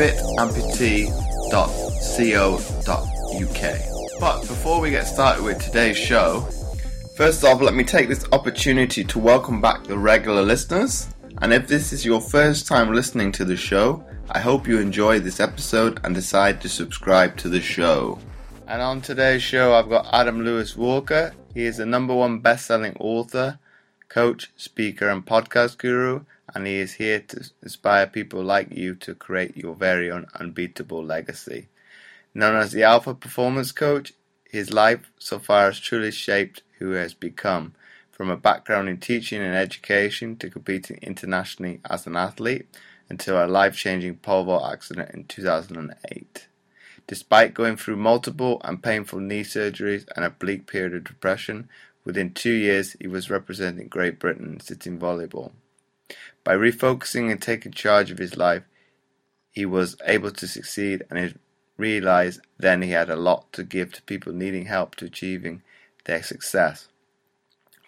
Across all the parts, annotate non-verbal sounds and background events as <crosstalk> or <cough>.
fitamputee.co.uk. But before we get started with today's show, first off, let me take this opportunity to welcome back the regular listeners. And if this is your first time listening to the show, I hope you enjoy this episode and decide to subscribe to the show. And on today's show, I've got Adam Lewis Walker. He is the number one best selling author, coach, speaker, and podcast guru, and he is here to inspire people like you to create your very own unbeatable legacy. Known as the Alpha Performance Coach, his life so far has truly shaped who he has become from a background in teaching and education to competing internationally as an athlete until a life changing pole vault accident in 2008. Despite going through multiple and painful knee surgeries and a bleak period of depression, within two years he was representing Great Britain in sitting volleyball. By refocusing and taking charge of his life, he was able to succeed and realized then he had a lot to give to people needing help to achieving their success.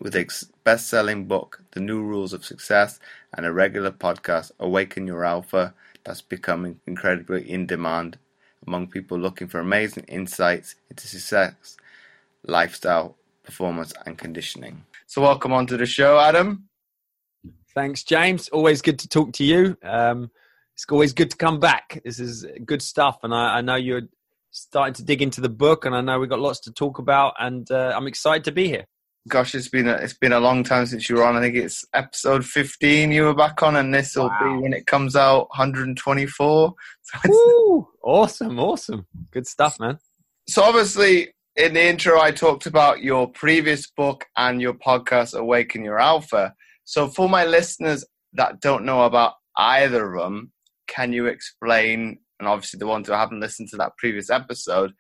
With his best selling book, The New Rules of Success, and a regular podcast, Awaken Your Alpha, that's becoming incredibly in demand among people looking for amazing insights into success, lifestyle, performance, and conditioning. So, welcome onto the show, Adam. Thanks, James. Always good to talk to you. Um, it's always good to come back. This is good stuff, and I, I, know you're starting to dig into the book, and I know we've got lots to talk about, and uh, I'm excited to be here. Gosh, it's been a, it's been a long time since you were on. I think it's episode 15 you were back on, and this will wow. be when it comes out 124. <laughs> So Woo! Awesome, awesome, good stuff, man. So obviously, in the intro, I talked about your previous book and your podcast, Awaken Your Alpha. So for my listeners that don't know about either of them, can you explain? And obviously, the ones who haven't listened to that previous episode,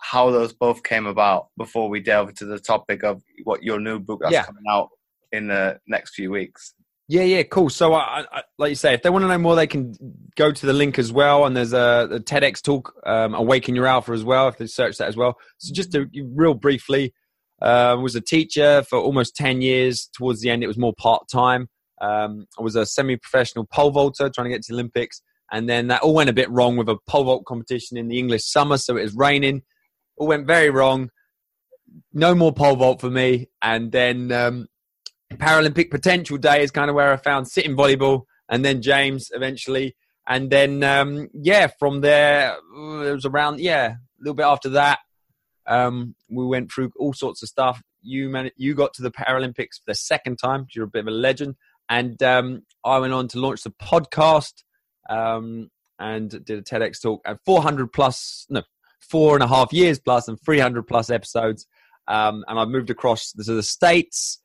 how those both came about before we delve into the topic of what your new book that's yeah. coming out in the next few weeks. Yeah, yeah, cool. So, I, I, like you say, if they want to know more, they can go to the link as well. And there's a, a TEDx talk, um, Awaken Your Alpha as well, if they search that as well. So, just to, real briefly, uh, was a teacher for almost 10 years. Towards the end, it was more part time. Um, I was a semi professional pole vaulter trying to get to the Olympics. And then that all went a bit wrong with a pole vault competition in the English summer. So, it was raining all went very wrong. No more pole vault for me. And then um, Paralympic potential day is kind of where I found sitting volleyball, and then James eventually. And then um, yeah, from there it was around yeah a little bit after that. Um, we went through all sorts of stuff. You man- you got to the Paralympics for the second time. You're a bit of a legend. And um, I went on to launch the podcast um, and did a TEDx talk at 400 plus, no, four and a half years plus and 300 plus episodes. Um, and I've moved across to the States.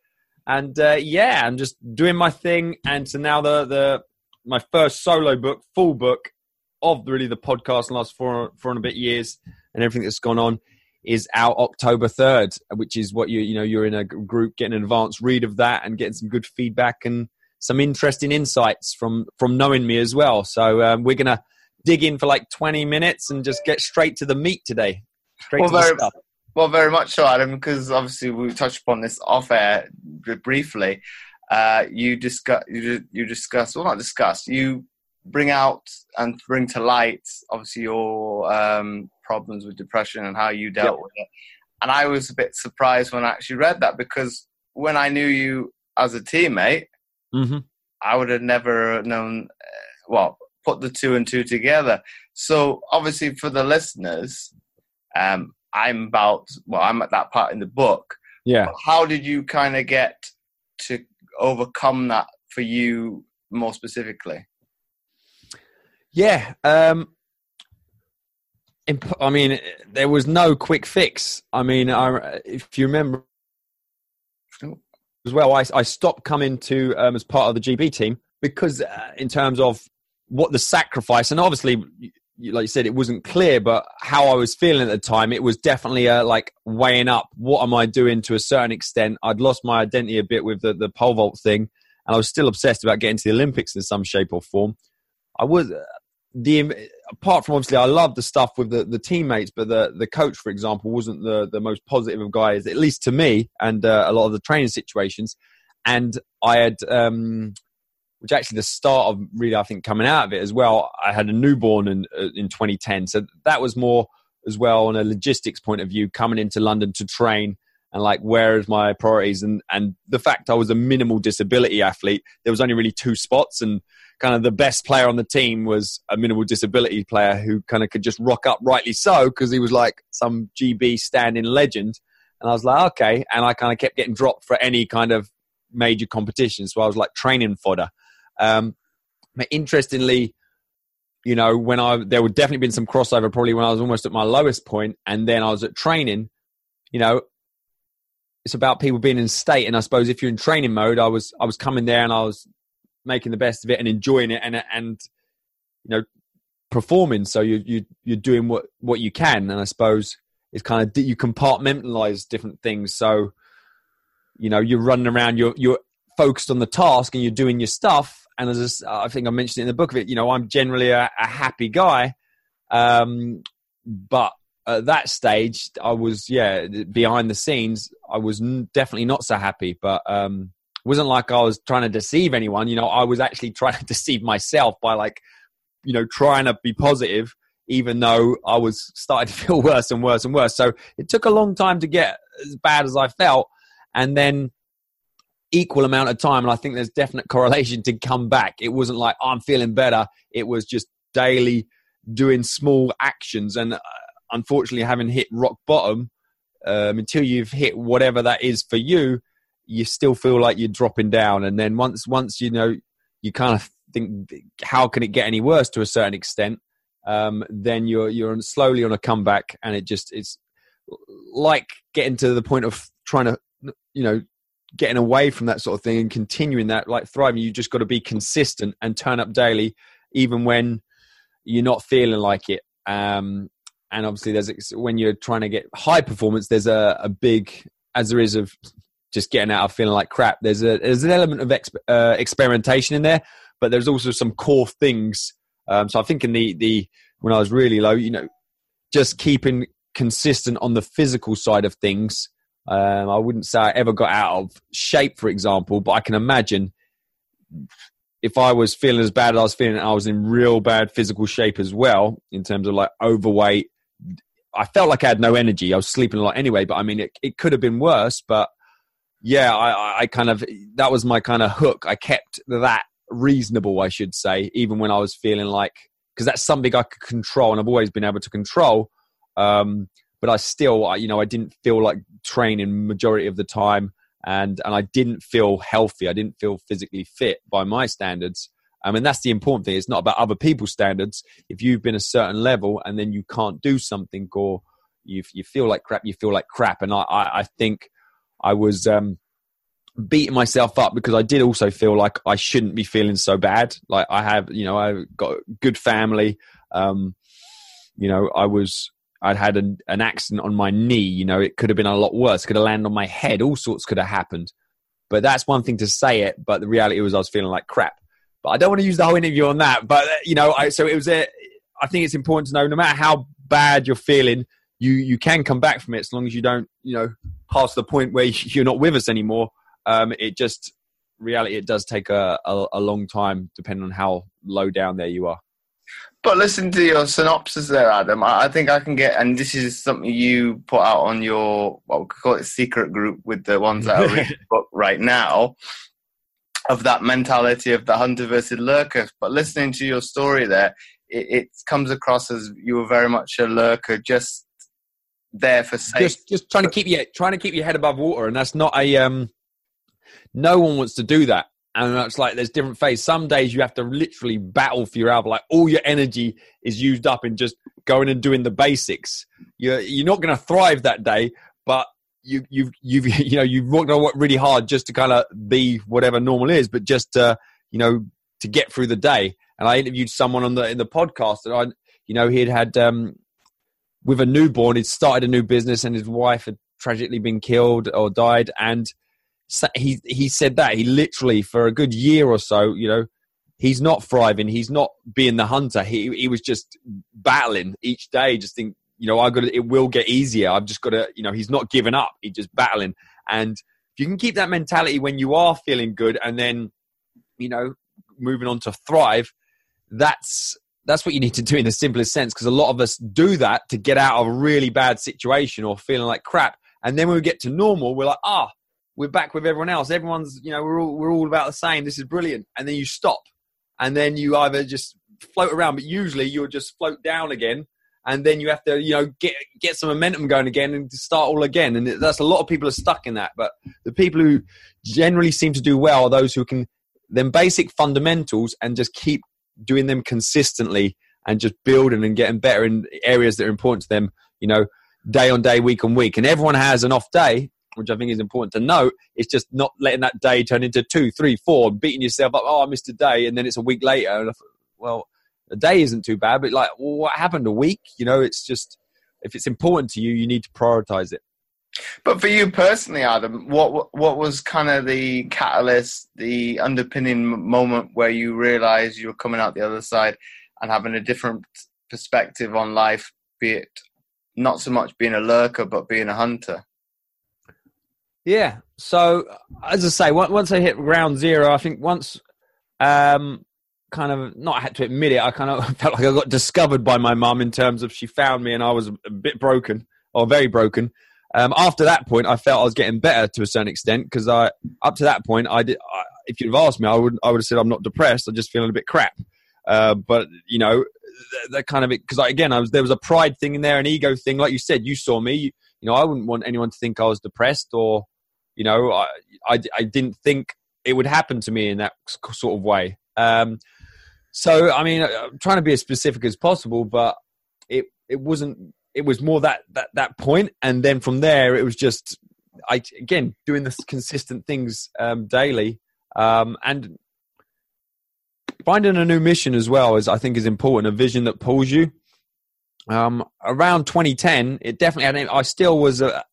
And uh, yeah, I'm just doing my thing. And so now the, the my first solo book, full book of really the podcast in the last four, four and a bit years and everything that's gone on is out October 3rd, which is what you, you know, you're in a group getting an advanced read of that and getting some good feedback and some interesting insights from, from knowing me as well. So um, we're going to dig in for like 20 minutes and just get straight to the meat today. Straight well, to very, the stuff. Well, very much so, Adam, because obviously we touched upon this off air briefly. Uh, you discuss, you, you discuss, well, not discuss, you bring out and bring to light, obviously, your um, problems with depression and how you dealt yep. with it. And I was a bit surprised when I actually read that because when I knew you as a teammate, mm-hmm. I would have never known. Uh, well, put the two and two together. So obviously for the listeners, um, I'm about well, I'm at that part in the book. Yeah. How did you kind of get to overcome that for you more specifically? Yeah. Um, I mean, there was no quick fix. I mean, I, if you remember as well, I, I stopped coming to um, as part of the GB team because, uh, in terms of what the sacrifice and obviously like you said it wasn't clear but how i was feeling at the time it was definitely a like weighing up what am i doing to a certain extent i'd lost my identity a bit with the, the pole vault thing and i was still obsessed about getting to the olympics in some shape or form i was the apart from obviously I love the stuff with the, the teammates, but the the coach, for example, wasn't the the most positive of guys, at least to me, and uh, a lot of the training situations. And I had, um, which actually the start of really I think coming out of it as well. I had a newborn in uh, in 2010, so that was more as well on a logistics point of view, coming into London to train and like where is my priorities and and the fact I was a minimal disability athlete, there was only really two spots and kind of the best player on the team was a minimal disability player who kind of could just rock up rightly so because he was like some GB standing legend. And I was like, okay. And I kind of kept getting dropped for any kind of major competition. So I was like training fodder. Um, but interestingly, you know, when I, there would definitely been some crossover probably when I was almost at my lowest point and then I was at training, you know, it's about people being in state. And I suppose if you're in training mode, I was, I was coming there and I was making the best of it and enjoying it and and you know performing. So you you you're doing what what you can. And i suppose it's kind of you compartmentalize different things. So you know you're running around you're you're focused on the task and you're doing your stuff. And as I think I mentioned in the book of it, you know, I'm generally a, a happy guy, um, but at that stage, I was yeah behind the scenes. I was definitely not so happy, but um, wasn't like I was trying to deceive anyone. You know, I was actually <laughs> trying to deceive myself by like, you know, trying to be positive, even though I was <laughs> starting to feel worse and worse and worse. So it took a long time to get as bad as I felt. And then equal amount of time. And I think there's definite correlation to come back. It wasn't like, oh, I'm feeling better. It was just daily doing small actions. And uh, unfortunately, having hit rock bottom, um, until you've hit whatever that is for you, you still feel like you're dropping down. And then once once you know you kind of think how can it get any worse to a certain extent? Um, then you're you're slowly on a comeback and it just it's like getting to the point of trying to you know getting away from that sort of thing and continuing that like thriving. You just got to be consistent and turn up daily even when you're not feeling like it. Um, and obviously there's when you're trying to get high performance there's a, a big as there is of just getting out of feeling like crap. There's a there's an element of exp, uh, experimentation in there, but there's also some core things. Um, so I think in the the when I was really low, you know, just keeping consistent on the physical side of things. Um, I wouldn't say I ever got out of shape, for example, but I can imagine if I was feeling as bad as I was feeling, I was in real bad physical shape as well, in terms of like overweight. I felt like I had no energy. I was sleeping a lot anyway, but I mean, it, it could have been worse. But yeah, I, I kind of that was my kind of hook. I kept that reasonable, I should say, even when I was feeling like because that's something I could control, and I've always been able to control. Um, but I still, you know, I didn't feel like training majority of the time, and and I didn't feel healthy. I didn't feel physically fit by my standards. I mean, that's the important thing. It's not about other people's standards. If you've been a certain level and then you can't do something, or you you feel like crap, you feel like crap. And I I, I think I was um, beating myself up because I did also feel like I shouldn't be feeling so bad. Like I have, you know, I've got good family. Um, you know, I was, I'd had an, an accident on my knee. You know, it could have been a lot worse. Could have landed on my head. All sorts could have happened. But that's one thing to say it. But the reality was I was feeling like crap. But I don't want to use the whole interview on that. But uh, you know, I, so it was a. I think it's important to know, no matter how bad you're feeling, you you can come back from it as long as you don't, you know, pass the point where <laughs> you're not with us anymore. Um, it just reality it does take a, a, a long time depending on how low down there you are. But listen to your synopsis there, Adam. I, think I can get, and this is something you put out on your what we call it secret group with the ones that are reading the <laughs> book right now, of that mentality of the hunter versus lurker. But listening to your story there, it, it comes across as you were very much a lurker, just there for sake. Just, just trying to keep you trying to keep your head above water, and that's not a um. No one wants to do that, and it's like there's different phases. Some days you have to literally battle for your album, like all your energy is used up in just going and doing the basics. You're you're not going to thrive that day, but you you've you've <laughs> you know you've worked really hard just to kind of be whatever normal is, but just to you know to get through the day. And I interviewed someone on the in the podcast that I you know he had had um with a newborn, he'd started a new business and his wife had tragically been killed or died. And he he said that he literally for a good year or so, you know, he's not thriving. He's not being the hunter. He he was just battling each day. Just think, you know, I got it will get easier. I've just got to, you know, he's not giving up. He's just battling. And if you can keep that mentality when you are feeling good, and then, you know, moving on to thrive, that's that's what you need to do in the simplest sense because a lot of us do that to get out of a really bad situation or feeling like crap and then when we get to normal we're like ah oh, we're back with everyone else. Everyone's you know we're all we're all about the same. This is brilliant. And then you stop. And then you either just float around, but usually you'll just float down again, and then you have to, you know, get get some momentum going again and start all again. And that's a lot of people are stuck in that. But the people who generally seem to do well are those who can then basic fundamentals and just keep doing them consistently and just building and getting better in areas that are important to them. You know, day on day, week on week, and everyone has an off day, which I think is important to note. It's just not letting that day turn into two, three, four, beating yourself up. Oh, I missed a day, and then it's a week later. And I thought, well, a day isn't too bad, but like, well, what happened a week? You know, it's just if it's important to you, you need to prioritize it. But for you personally, Adam, what what was kind of the catalyst, the underpinning moment where you realized you were coming out the other side and having a different perspective on life, be it not so much being a lurker, but being a hunter? Yeah. So as I say, once I hit ground zero, I think once, um, kind of not had to admit it, I kind of <laughs> felt like I got discovered by my mum in terms of she found me and I was a bit broken or very broken. Um, after that point, I felt I was getting better to a certain extent because I, up to that point, I did. I, if you'd have asked me, I would I would have said I'm not depressed. I'm just feeling a bit crap. Uh, but you know, that kind of it, because again, I was there was a pride thing in there, an ego thing. Like you said, you saw me. You, you know, I wouldn't want anyone to think I was depressed or you know, I, I, I didn't think it would happen to me in that sort of way. Um, so, I mean, I'm trying to be as specific as possible, but it it wasn't. It was more that that that point, and then from there, it was just I again doing the consistent things um, daily, um, and finding a new mission as well is I think is important. A vision that pulls you. Um, around 2010, it definitely had. I still was a,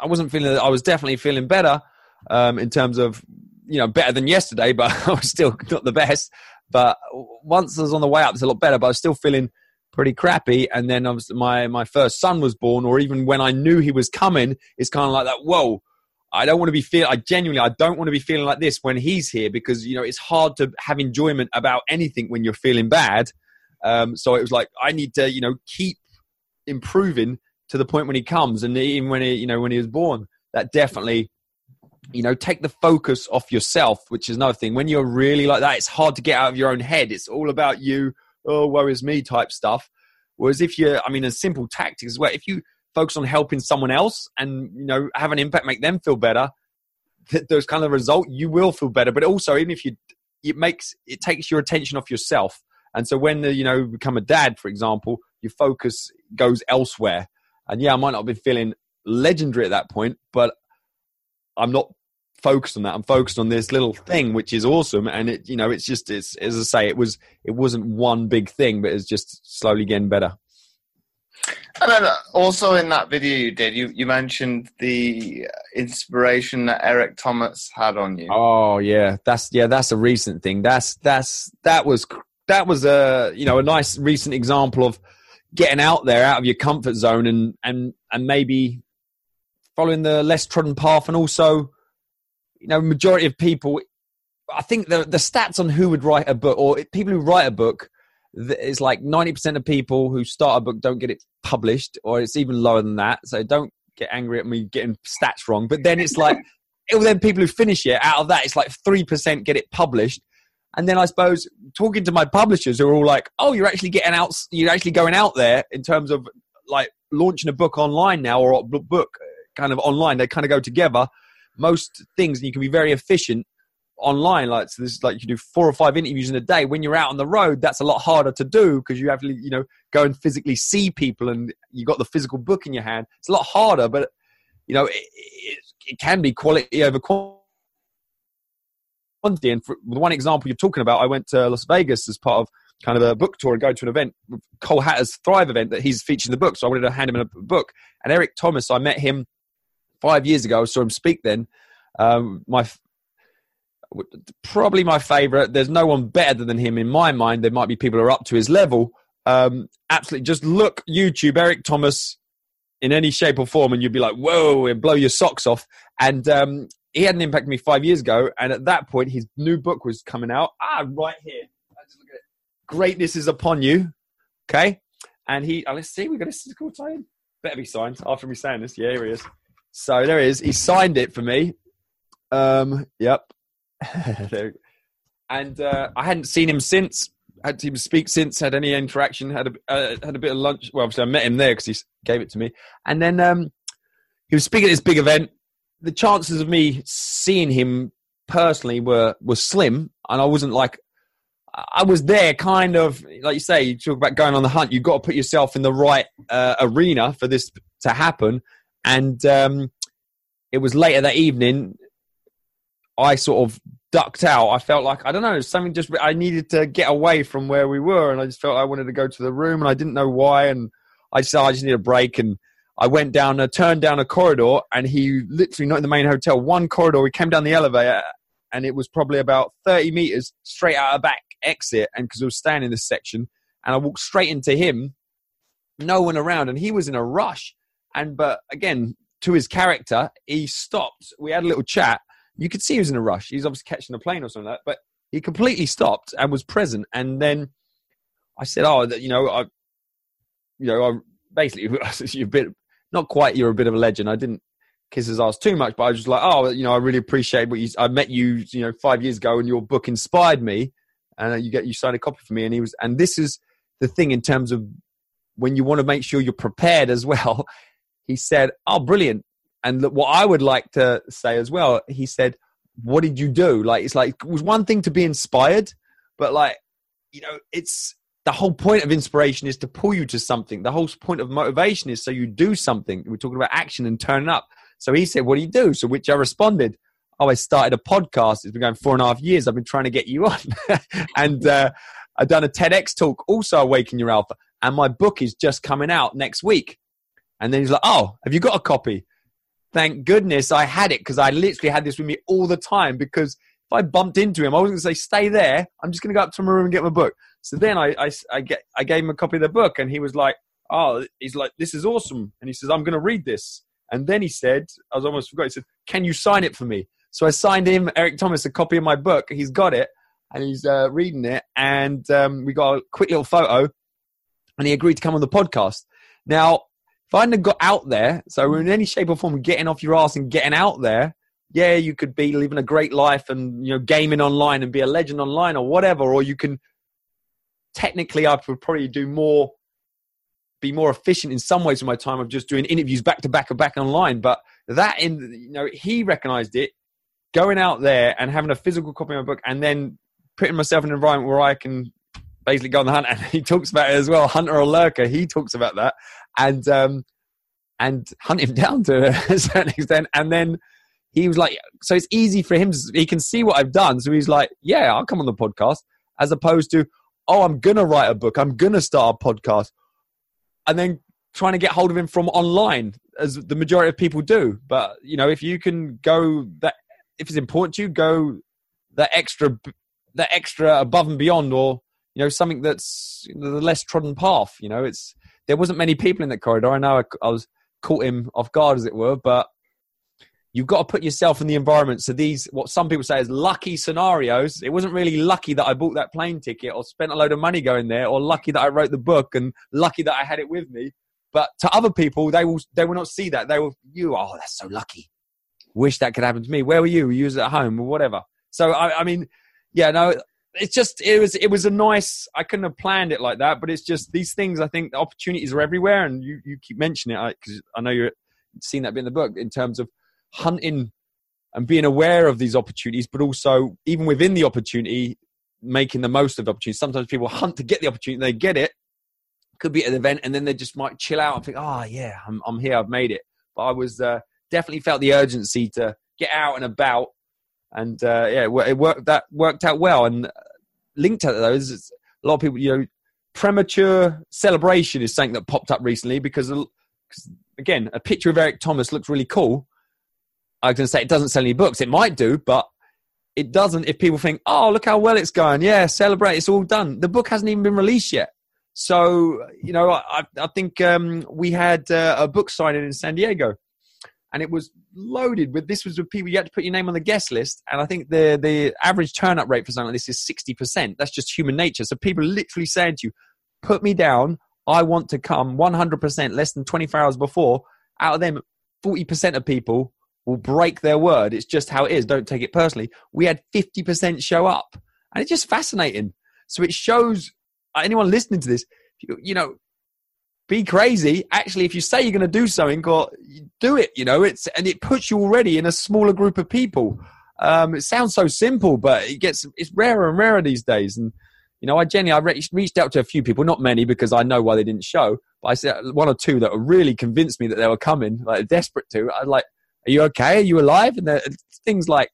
I wasn't feeling. I was definitely feeling better um, in terms of you know better than yesterday, <laughs> but I was still not the best. But once I was on the way up, it's a lot better. But I was still feeling pretty crappy. And then my my first son was born, or even when I knew he was coming, it's kind of like that. Whoa. I don't want to be feel. I genuinely, I don't want to be feeling like this when he's here because you know it's hard to have enjoyment about anything when you're feeling bad. Um, so it was like I need to, you know, keep improving to the point when he comes and even when he you know when he was born that definitely you know take the focus off yourself which is another thing. When you're really like that it's hard to get out of your own head. It's all about you oh woe is me type stuff. Whereas if you're i mean a simple tactic as well if you focus on helping someone else and you know have an impact make them feel better those kind of result you will feel better. But also even if you it makes it takes your attention off yourself. And so when the, you know become a dad for example your focus goes elsewhere and yeah, I might not be feeling legendary at that point, but I'm not focused on that. I'm focused on this little thing, which is awesome. And it, you know, it's just, it's, as I say, it was, it wasn't one big thing, but it's just slowly getting better. And then also in that video you did, you, you mentioned the inspiration that Eric Thomas had on you. Oh yeah, that's yeah, that's a recent thing. That's that's that was that was a you know a nice recent example of getting out there out of your comfort zone and and and maybe following the less trodden path and also you know majority of people i think the the stats on who would write a book or people who write a book is like 90% of people who start a book don't get it published or it's even lower than that. So don't get angry at me getting stats wrong. But then it's like <laughs> then people who finish it out of that it's like 3% get it published and then I suppose talking to my publishers who are all like, "Oh, you're actually getting out. You're actually going out there in terms of like launching a book online now or a book kind of online. They kind of go together. Most things you can be very efficient online. Like so, this is like you do four or five interviews in a day. When you're out on the road, that's a lot harder to do because you have to you know go and physically see people and you got the physical book in your hand. It's a lot harder, but you know it, it, it can be quality over quantity quantity. And for the one example you're talking about, I went to Las Vegas as part of kind of a book tour and go to an event, Cole Hatter's Thrive event that he's featured in the book. So I wanted to hand him a book. And Eric Thomas, I met him five years ago. I saw him speak then. Um, my Probably my favorite. There's no one better than him in my mind. There might be people who are up to his level. Um, absolutely, just look YouTube Eric Thomas in any shape or form, and you'd be like, "Whoa!" and blow your socks off. And um, he had an impact on me five years ago, and at that point, his new book was coming out. Ah, right here. Greatness is upon you. Okay, and he. Oh, let's see. We got a physical tie Better be signed after me saying this. Yeah, here he is. So there he is. He signed it for me. Um. Yep. <laughs> and uh, I hadn't seen him since. Had him speak since. Had any interaction. Had a uh, had a bit of lunch. Well, obviously I met him there because he gave it to me. And then um, he was speaking at this big event. The chances of me seeing him personally were were slim, and I wasn't like I was there, kind of like you say. You talk about going on the hunt. You've got to put yourself in the right uh, arena for this to happen. And um, it was later that evening. I sort of ducked out. I felt like I don't know something. Just I needed to get away from where we were, and I just felt I wanted to go to the room, and I didn't know why. And I said I just need a break, and I went down, uh, turned down a corridor, and he literally not in the main hotel, one corridor. We came down the elevator, and it was probably about thirty meters straight out of back exit, and because I was standing in this section, and I walked straight into him, no one around, and he was in a rush. And but again, to his character, he stopped. We had a little chat. You could see he was in a rush. He's obviously catching a plane or something like that. But he completely stopped and was present. And then I said, "Oh, you know, I, you know, I basically <laughs> a bit not quite. You're a bit of a legend. I didn't kiss his ass too much, but I was just like, oh, you know, I really appreciate what you. I met you, you know, five years ago, and your book inspired me and uh, you get you sign a copy for me. And he was, and this is the thing in terms of when you want to make sure you're prepared as well. He said, "Oh, brilliant!" And what I would like to say as well, he said, "What did you do?" Like it's like it was one thing to be inspired, but like you know, it's the whole point of inspiration is to pull you to something. The whole point of motivation is so you do something. We're talking about action and turning up. So he said, What do you do? So which I responded, oh, I started a podcast. It's been going four and a half years. I've been trying to get you on. <laughs> and uh, I've done a TEDx talk, also Awaken Your Alpha. And my book is just coming out next week. And then he's like, oh, have you got a copy? Thank goodness I had it because I literally had this with me all the time because if I bumped into him, I wasn't going to say, stay there. I'm just going to go up to my room and get my book. So then I, I, I, get, I gave him a copy of the book and he was like, oh, he's like, this is awesome. And he says, I'm going to read this. And then he said, I was almost forgot, he said, can you sign it for me? So I signed him, Eric Thomas, a copy of my book. He's got it and he's uh, reading it. And um, we got a quick little photo and he agreed to come on the podcast. Now, if I hadn't got out there, so in any shape or form, getting off your ass and getting out there, yeah, you could be living a great life and you know gaming online and be a legend online or whatever, or you can technically I would probably do more, be more efficient in some ways with my time of just doing interviews back to back and back online. But that in you know he recognized it going out there and having a physical copy of my book and then putting myself in an environment where I can basically go on the hunt. <laughs> And he talks about it as well, hunter or lurker. He talks about that and um, and hunt him <laughs> down to a certain extent. And then he was like, so it's easy for him. He can see what I've done. So he's like, yeah, I'll come on the podcast, as opposed to, oh, I'm gonna write a book. I'm gonna start a podcast, and then trying to get hold of him from online, as the majority of people do. But you know, if you can go that if it's important to you, go that extra, that extra above and beyond, or you know something that's the less trodden path. You know, it's there wasn't many people in that corridor. I know I, I was caught him off guard, as it were, but you've got to put yourself in the environment. So these, what some people say is lucky scenarios. It wasn't really lucky that I bought that plane ticket or spent a load of money going there, or lucky that I wrote the book and lucky that I had it with me. But to other people, they will they will not see that. They will you oh that's so lucky wish that could happen to me. Where were you? You at home or whatever? So I, I mean, yeah, no, it's just it was it was a nice. I couldn't have planned it like that, but it's just these things. I think the opportunities are everywhere, and you you keep mentioning it because I, I know you're seeing that bit in the book in terms of hunting and being aware of these opportunities, but also even within the opportunity, making the most of the opportunity. Sometimes people hunt to get the opportunity, they get it. Could be at an event, and then they just might chill out and think, "Oh yeah, I'm, I'm here, I've made it." But I was uh, definitely felt the urgency to get out and about. And uh, yeah, it worked. That worked out well. And uh, linked to those, a lot of people, you know, premature celebration is something that popped up recently because, because again, a picture of Eric Thomas looks really cool. I was going to say it doesn't sell any books. It might do, but it doesn't if people think, oh, look how well it's going. Yeah, celebrate. It's all done. The book hasn't even been released yet. So, you know, I, I think um, we had uh, a book signing in San Diego and it was loaded with this was with people you had to put your name on the guest list and i think the the average turn up rate for something like this is 60% that's just human nature so people are literally saying to you put me down i want to come 100% less than 24 hours before out of them 40% of people will break their word it's just how it is don't take it personally we had 50% show up and it's just fascinating so it shows anyone listening to this you, know be crazy. Actually, if you say you're going to do something, or do it. You know, it's and it puts you already in a smaller group of people. Um, it sounds so simple, but it gets it's rarer and rarer these days. And you know, I genuinely I reached out to a few people, not many because I know why they didn't show, but I said one or two that really convinced me that they were coming, like desperate to. I like, "Are you okay? Are you alive?" And things like,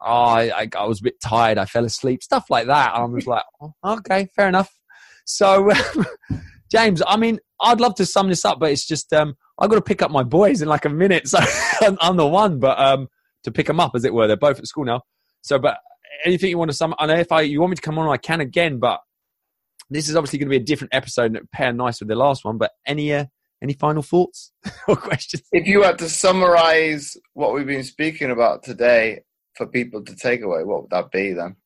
"Oh, I, I, was a bit tired. I fell asleep." Stuff like that. And I was like, oh, "Okay, fair enough." So. <laughs> James, I mean, I'd love to sum this up, but it's just um, I've got to pick up my boys in like a minute, so <laughs> I'm the one. But um, to pick them up, as it were, they're both at school now. So, but anything you want to sum? I know if I you want me to come on, I can again. But this is obviously going to be a different episode and pair nice with the last one. But any uh, any final thoughts <laughs> or questions? If you had to summarize what we've been speaking about today for people to take away, what would that be then?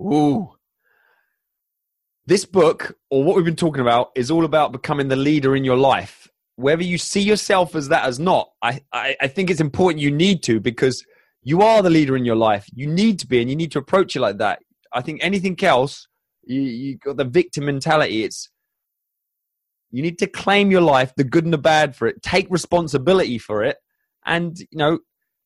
Ooh, this book, or what we've been talking about, is all about becoming the leader in your life. Whether you see yourself as that as not, I, I, I think it's important you need to because you are the leader in your life. You need to be, and you need to approach it like that. I think anything else, you, you got the victim mentality. It's you need to claim your life, the good and the bad for it. Take responsibility for it, and you know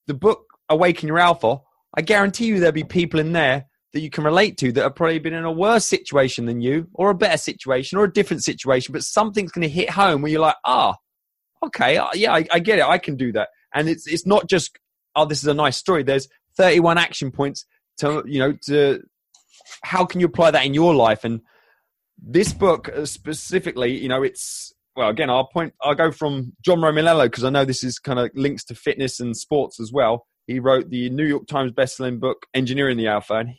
the book Awaken Your Alpha. I guarantee you there'll be people in there that you can relate to that have probably been in a worse situation than you, or a better situation, or a different situation, but something's going to hit home where you're like, ah, oh, okay, uh, yeah, I, I get it, I can do that. And it's it's not just oh, this is a nice story. There's 31 action points to you know to how can you apply that in your life and this book specifically you know it's well again i'll point i'll go from john romaniello because i know this is kind of links to fitness and sports as well he wrote the new york times bestselling book engineering the alpha and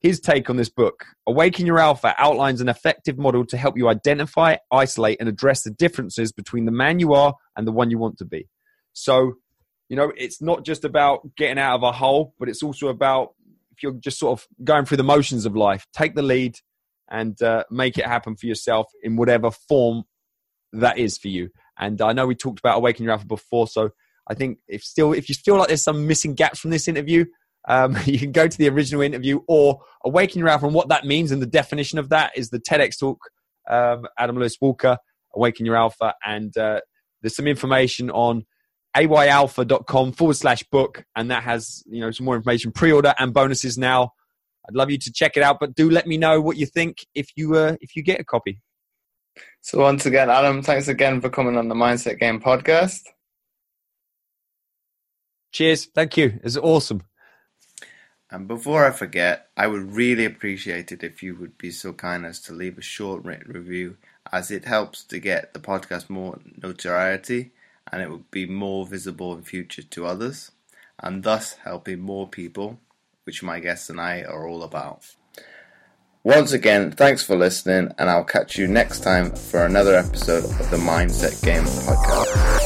his take on this book Awaken Your Alpha outlines an effective model to help you identify, isolate, and address the differences between the man you are and the one you want to be. So, you know, it's not just about getting out of a hole, but it's also about if you're just sort of going through the motions of life, take the lead and uh, make it happen for yourself in whatever form that is for you. And I know we talked about Awaken Your Alpha before, so I think if still if you feel like there's some missing gaps from this interview, um, <laughs> you can go to the original interview or Awaken Your Alpha. And what that means and the definition of that is the TEDx talk, um, Adam Lewis Walker, Awaken Your Alpha. And uh, there's some information on ayalpha.com forward slash book. And that has, you know, some more information, pre-order and bonuses now. I'd love you to check it out, but do let me know what you think if you, uh, if you get a copy. So once again, Adam, thanks again for coming on the Mindset Game podcast. Cheers. Thank you. It's awesome. And before I forget, I would really appreciate it if you would be so kind as to leave a short written review, as it helps to get the podcast more notoriety and it would be more visible in future to others, and thus helping more people, which my guests and I are all about. Once again, thanks for listening, and I'll catch you next time for another episode of the Mindset Game Podcast.